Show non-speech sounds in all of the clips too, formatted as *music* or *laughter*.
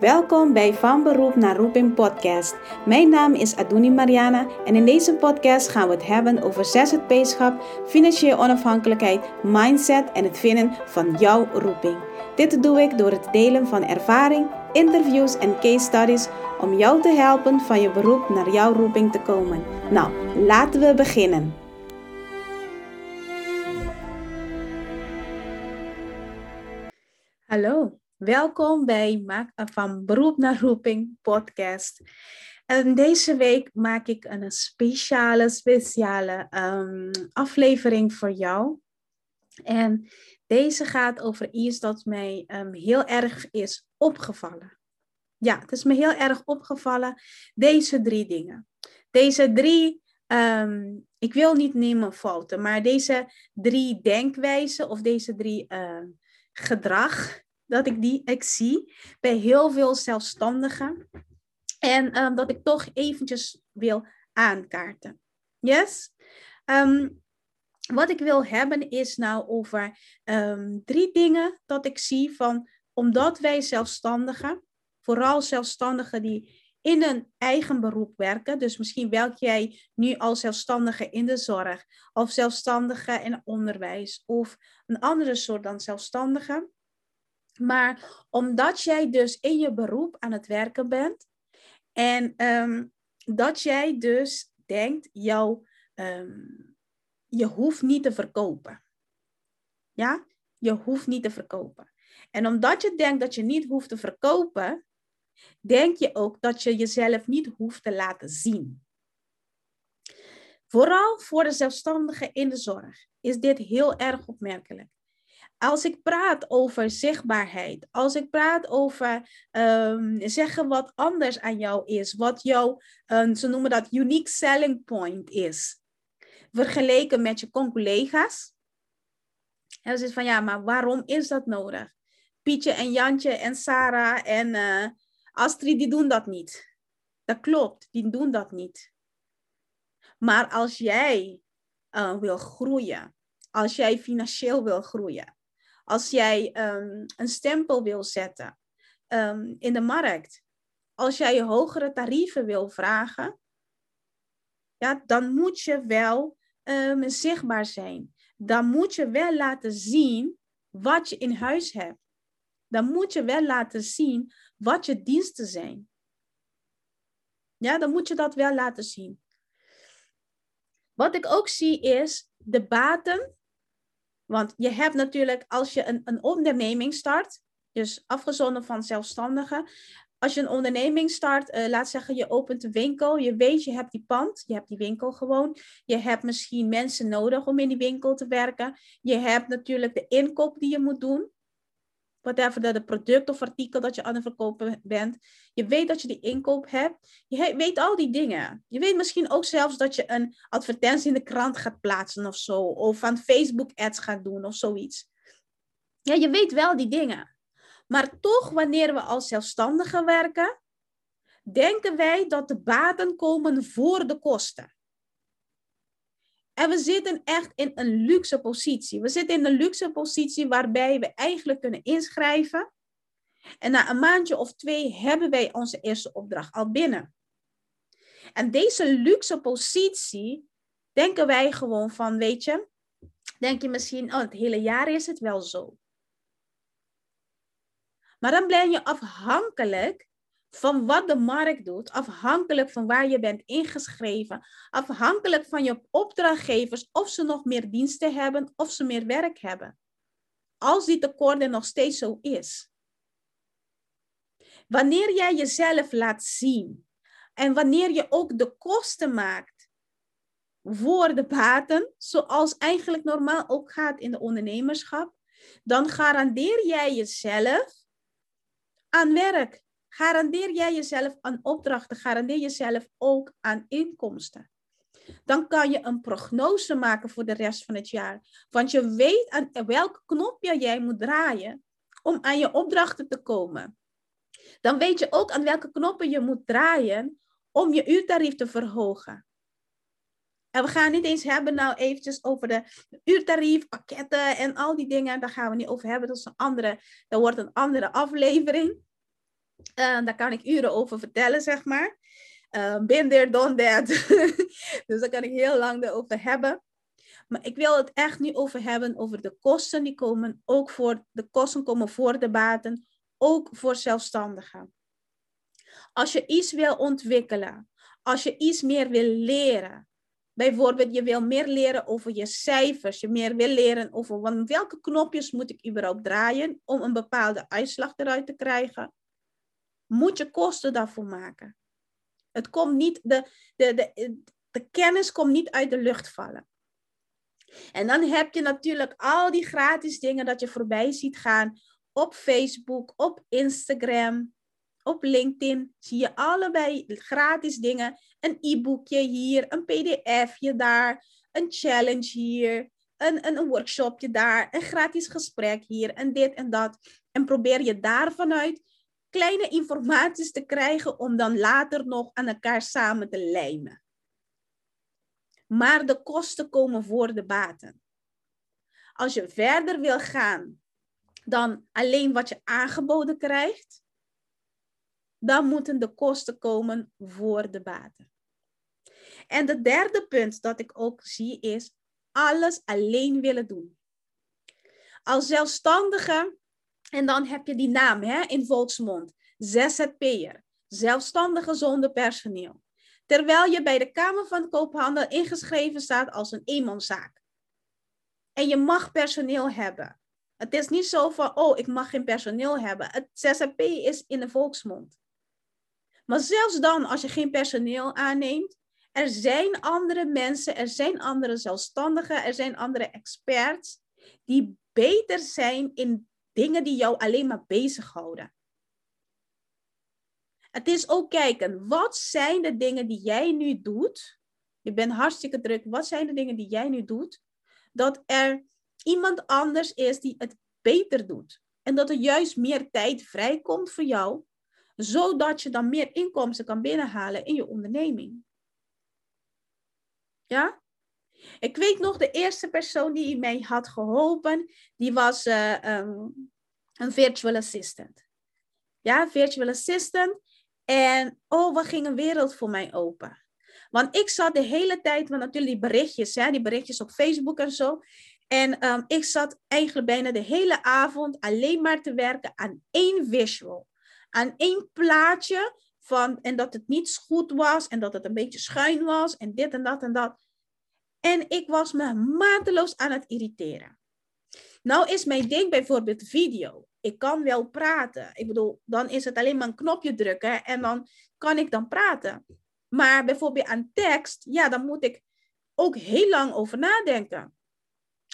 Welkom bij Van Beroep naar Roeping podcast. Mijn naam is Aduni Mariana en in deze podcast gaan we het hebben over ZZP-schap, financiële onafhankelijkheid, mindset en het vinden van jouw roeping. Dit doe ik door het delen van ervaring, interviews en case studies om jou te helpen van je beroep naar jouw roeping te komen. Nou, laten we beginnen. Hallo, welkom bij Maak van Beroep naar Roeping podcast. En deze week maak ik een speciale, speciale um, aflevering voor jou. En deze gaat over iets dat mij um, heel erg is opgevallen. Ja, het is me heel erg opgevallen, deze drie dingen. Deze drie, um, ik wil niet nemen fouten, maar deze drie denkwijzen of deze drie gedrag dat ik die ik zie bij heel veel zelfstandigen. En um, dat ik toch eventjes wil aankaarten. Yes? Um, wat ik wil hebben is nou over um, drie dingen dat ik zie van, omdat wij zelfstandigen, vooral zelfstandigen die in een eigen beroep werken, dus misschien werk jij nu als zelfstandige in de zorg, of zelfstandige in onderwijs, of een andere soort dan zelfstandige. Maar omdat jij dus in je beroep aan het werken bent en um, dat jij dus denkt, jou, um, je hoeft niet te verkopen. Ja, je hoeft niet te verkopen. En omdat je denkt dat je niet hoeft te verkopen, denk je ook dat je jezelf niet hoeft te laten zien. Vooral voor de zelfstandigen in de zorg is dit heel erg opmerkelijk als ik praat over zichtbaarheid, als ik praat over um, zeggen wat anders aan jou is, wat jouw, um, ze noemen dat unique selling point is, vergeleken met je collega's. En ze is van ja, maar waarom is dat nodig? Pietje en Jantje en Sarah en uh, Astrid, die doen dat niet. Dat klopt, die doen dat niet. Maar als jij uh, wil groeien, als jij financieel wil groeien, als jij um, een stempel wil zetten um, in de markt, als jij je hogere tarieven wil vragen, ja, dan moet je wel um, zichtbaar zijn. Dan moet je wel laten zien wat je in huis hebt. Dan moet je wel laten zien wat je diensten zijn. Ja, dan moet je dat wel laten zien. Wat ik ook zie is de baten want je hebt natuurlijk, als je een, een onderneming start, dus afgezonden van zelfstandigen, als je een onderneming start, uh, laat zeggen je opent een winkel, je weet je hebt die pand, je hebt die winkel gewoon, je hebt misschien mensen nodig om in die winkel te werken, je hebt natuurlijk de inkoop die je moet doen, whatever dat product of artikel dat je aan het verkopen bent. Je weet dat je die inkoop hebt. Je weet al die dingen. Je weet misschien ook zelfs dat je een advertentie in de krant gaat plaatsen of zo. Of aan Facebook ads gaat doen of zoiets. Ja, je weet wel die dingen. Maar toch, wanneer we als zelfstandigen werken, denken wij dat de baten komen voor de kosten. En we zitten echt in een luxe positie. We zitten in een luxe positie waarbij we eigenlijk kunnen inschrijven. En na een maandje of twee hebben wij onze eerste opdracht al binnen. En deze luxe positie denken wij gewoon van, weet je, denk je misschien, oh, het hele jaar is het wel zo. Maar dan ben je afhankelijk van wat de markt doet, afhankelijk van waar je bent ingeschreven, afhankelijk van je opdrachtgevers of ze nog meer diensten hebben of ze meer werk hebben. Als die tekort er nog steeds zo is. Wanneer jij jezelf laat zien en wanneer je ook de kosten maakt voor de baten, zoals eigenlijk normaal ook gaat in de ondernemerschap, dan garandeer jij jezelf aan werk garandeer jij jezelf aan opdrachten, garandeer jezelf ook aan inkomsten. Dan kan je een prognose maken voor de rest van het jaar. Want je weet aan welke knopje jij moet draaien om aan je opdrachten te komen. Dan weet je ook aan welke knoppen je moet draaien om je uurtarief te verhogen. En we gaan niet eens hebben nou eventjes over de uurtarief, pakketten en al die dingen. Daar gaan we niet over hebben. Dat is een andere, dat wordt een andere aflevering. Uh, daar kan ik uren over vertellen, zeg maar. Uh, been there, done that. *laughs* dus daar kan ik heel lang over hebben. Maar ik wil het echt nu over hebben, over de kosten die komen. Ook voor de kosten komen voor de baten. Ook voor zelfstandigen. Als je iets wil ontwikkelen. Als je iets meer wil leren. Bijvoorbeeld, je wil meer leren over je cijfers. Je meer wil leren over welke knopjes moet ik überhaupt draaien om een bepaalde uitslag eruit te krijgen. Moet je kosten daarvoor maken. Het komt niet, de, de, de, de kennis komt niet uit de lucht vallen. En dan heb je natuurlijk al die gratis dingen dat je voorbij ziet gaan op Facebook, op Instagram, op LinkedIn. Zie je allebei gratis dingen. Een e-boekje hier, een pdfje daar, een challenge hier, een, een, workshopje daar, een gratis gesprek hier en dit en dat. En probeer je daarvanuit kleine informaties te krijgen om dan later nog aan elkaar samen te lijmen. Maar de kosten komen voor de baten. Als je verder wil gaan dan alleen wat je aangeboden krijgt, dan moeten de kosten komen voor de baten. En de derde punt dat ik ook zie is alles alleen willen doen. Als zelfstandige, en dan heb je die naam hè, in volksmond, ZZP'er, zelfstandige zonder personeel. Terwijl je bij de Kamer van Koophandel ingeschreven staat als een eenmanszaak. En je mag personeel hebben. Het is niet zo van, oh, ik mag geen personeel hebben. Het ZZP is in de volksmond. Maar zelfs dan, als je geen personeel aanneemt, er zijn andere mensen, er zijn andere zelfstandigen, er zijn andere experts die beter zijn in dingen die jou alleen maar bezighouden. Het is ook kijken, wat zijn de dingen die jij nu doet? Je bent hartstikke druk. Wat zijn de dingen die jij nu doet? Dat er iemand anders is die het beter doet. En dat er juist meer tijd vrijkomt voor jou, zodat je dan meer inkomsten kan binnenhalen in je onderneming. Ja? Ik weet nog, de eerste persoon die mij had geholpen, die was uh, um, een virtual assistant. Ja, virtual assistant. En oh, wat ging een wereld voor mij open. Want ik zat de hele tijd, want natuurlijk die berichtjes, hè, die berichtjes op Facebook en zo. En um, ik zat eigenlijk bijna de hele avond alleen maar te werken aan één visual. Aan één plaatje van, en dat het niet goed was en dat het een beetje schuin was en dit en dat en dat. En ik was me mateloos aan het irriteren. Nou is mijn ding bijvoorbeeld video ik kan wel praten. Ik bedoel, dan is het alleen maar een knopje drukken en dan kan ik dan praten. Maar bijvoorbeeld aan tekst, ja, dan moet ik ook heel lang over nadenken.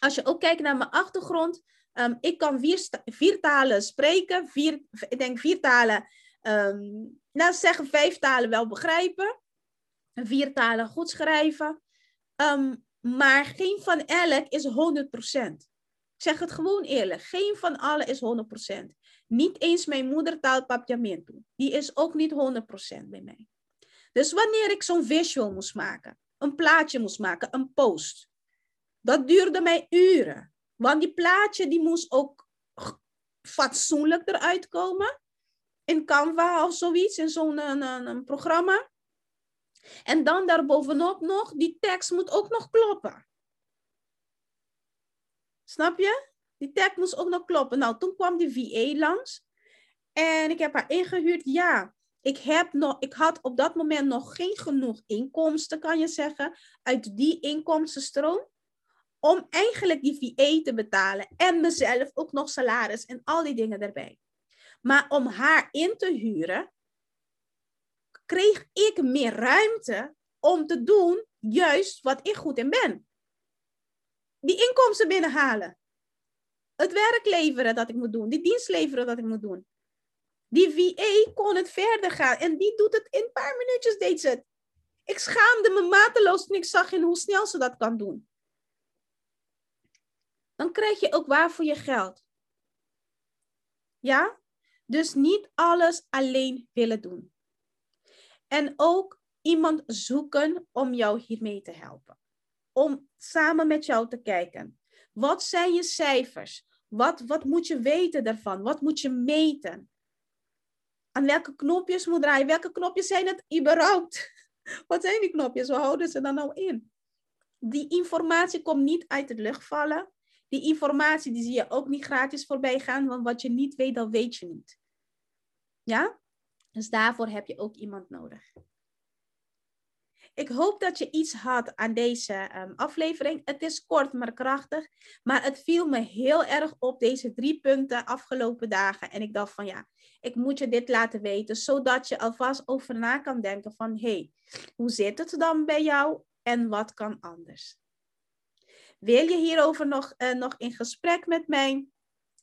Als je ook kijkt naar mijn achtergrond, um, ik kan vier, vier, talen spreken, vier, ik denk vier talen, um, nou zeggen vijf talen wel begrijpen, vier talen goed schrijven, um, maar geen van elk is 100% zeg het gewoon eerlijk. Geen van allen is 100%. Niet eens mijn moedertaal Papiamento. Die is ook niet 100% bij mij. Dus wanneer ik zo'n visual moest maken, een plaatje moest maken, een post. Dat duurde mij uren. Want die plaatje die moest ook fatsoenlijk eruit komen. In Canva of zoiets, in zo'n een, een, een programma. En dan daarbovenop nog, die tekst moet ook nog kloppen. Snap je? Die tag moest ook nog kloppen. Nou, toen kwam die VA langs. En ik heb haar ingehuurd. Ja, ik, heb nog, ik had op dat moment nog geen genoeg inkomsten, kan je zeggen, uit die inkomstenstroom. Om eigenlijk die VA te betalen. En mezelf ook nog salaris en al die dingen erbij. Maar om haar in te huren, kreeg ik meer ruimte om te doen juist wat ik goed in ben die inkomsten binnenhalen. Het werk leveren dat ik moet doen. Die dienst leveren dat ik moet doen. Die VA kon het verder gaan. En die doet het in een paar minuutjes, deed ze het. Ik schaamde me mateloos toen ik zag in hoe snel ze dat kan doen. Dan krijg je ook waar voor je geld. Ja? Dus niet alles alleen willen doen. En ook iemand zoeken om jou hiermee te helpen om samen met jou te kijken. Wat zijn je cijfers? Wat, wat moet je weten daarvan? Wat moet je meten? aan welke knopjes moet draaien. Welke knopjes zijn het überhaupt? *laughs* Wat zijn die knopjes? Hoe houden ze dan nou in? Die informatie komt niet uit het lucht vallen. Die informatie die zie je ook niet gratis voorbij gaan, want wat je niet weet, dat weet je niet. Ja? Dus daarvoor heb je ook iemand nodig. Ik hoop dat je iets had aan deze um, aflevering. Het is kort, maar krachtig. Maar het viel me heel erg op deze drie punten afgelopen dagen. En ik dacht van ja, ik moet je dit laten weten, zodat je alvast over na kan denken van hé, hey, hoe zit het dan bij jou en wat kan anders? Wil je hierover nog, uh, nog in gesprek met mij?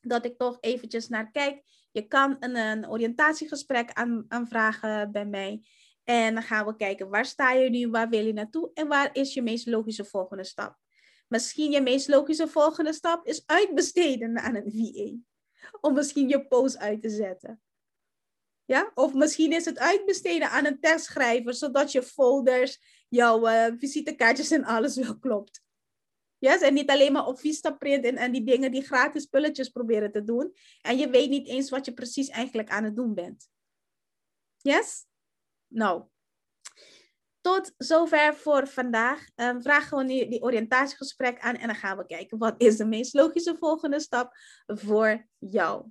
Dat ik toch eventjes naar kijk. Je kan een, een oriëntatiegesprek aan, aanvragen bij mij. En dan gaan we kijken, waar sta je nu, waar wil je naartoe en waar is je meest logische volgende stap? Misschien je meest logische volgende stap is uitbesteden aan een VA. Om misschien je post uit te zetten. Ja? Of misschien is het uitbesteden aan een tekstschrijver, zodat je folders, jouw uh, visitekaartjes en alles wel klopt. Yes? En niet alleen maar op Vistaprint en, en die dingen, die gratis spulletjes proberen te doen. En je weet niet eens wat je precies eigenlijk aan het doen bent. Yes? Nou, tot zover voor vandaag. Um, vragen we nu die oriëntatiegesprek aan en dan gaan we kijken wat is de meest logische volgende stap voor jou.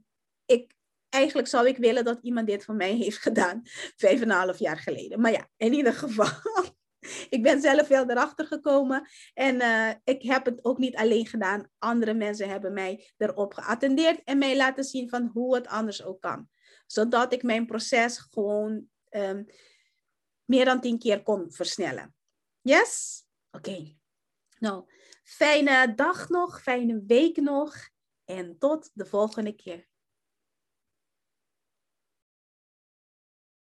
Ik, eigenlijk zou ik willen dat iemand dit voor mij heeft gedaan, vijf en een half jaar geleden. Maar ja, in ieder geval. *laughs* *laughs* ik ben zelf wel erachter gekomen en uh, ik heb het ook niet alleen gedaan. Andere mensen hebben mij erop geattendeerd en mij laten zien van hoe het anders ook kan. Zodat ik mijn proces gewoon um, meer dan tien keer kon versnellen. Yes? Oké. Nou, fijne dag nog, fijne week nog en tot de volgende keer.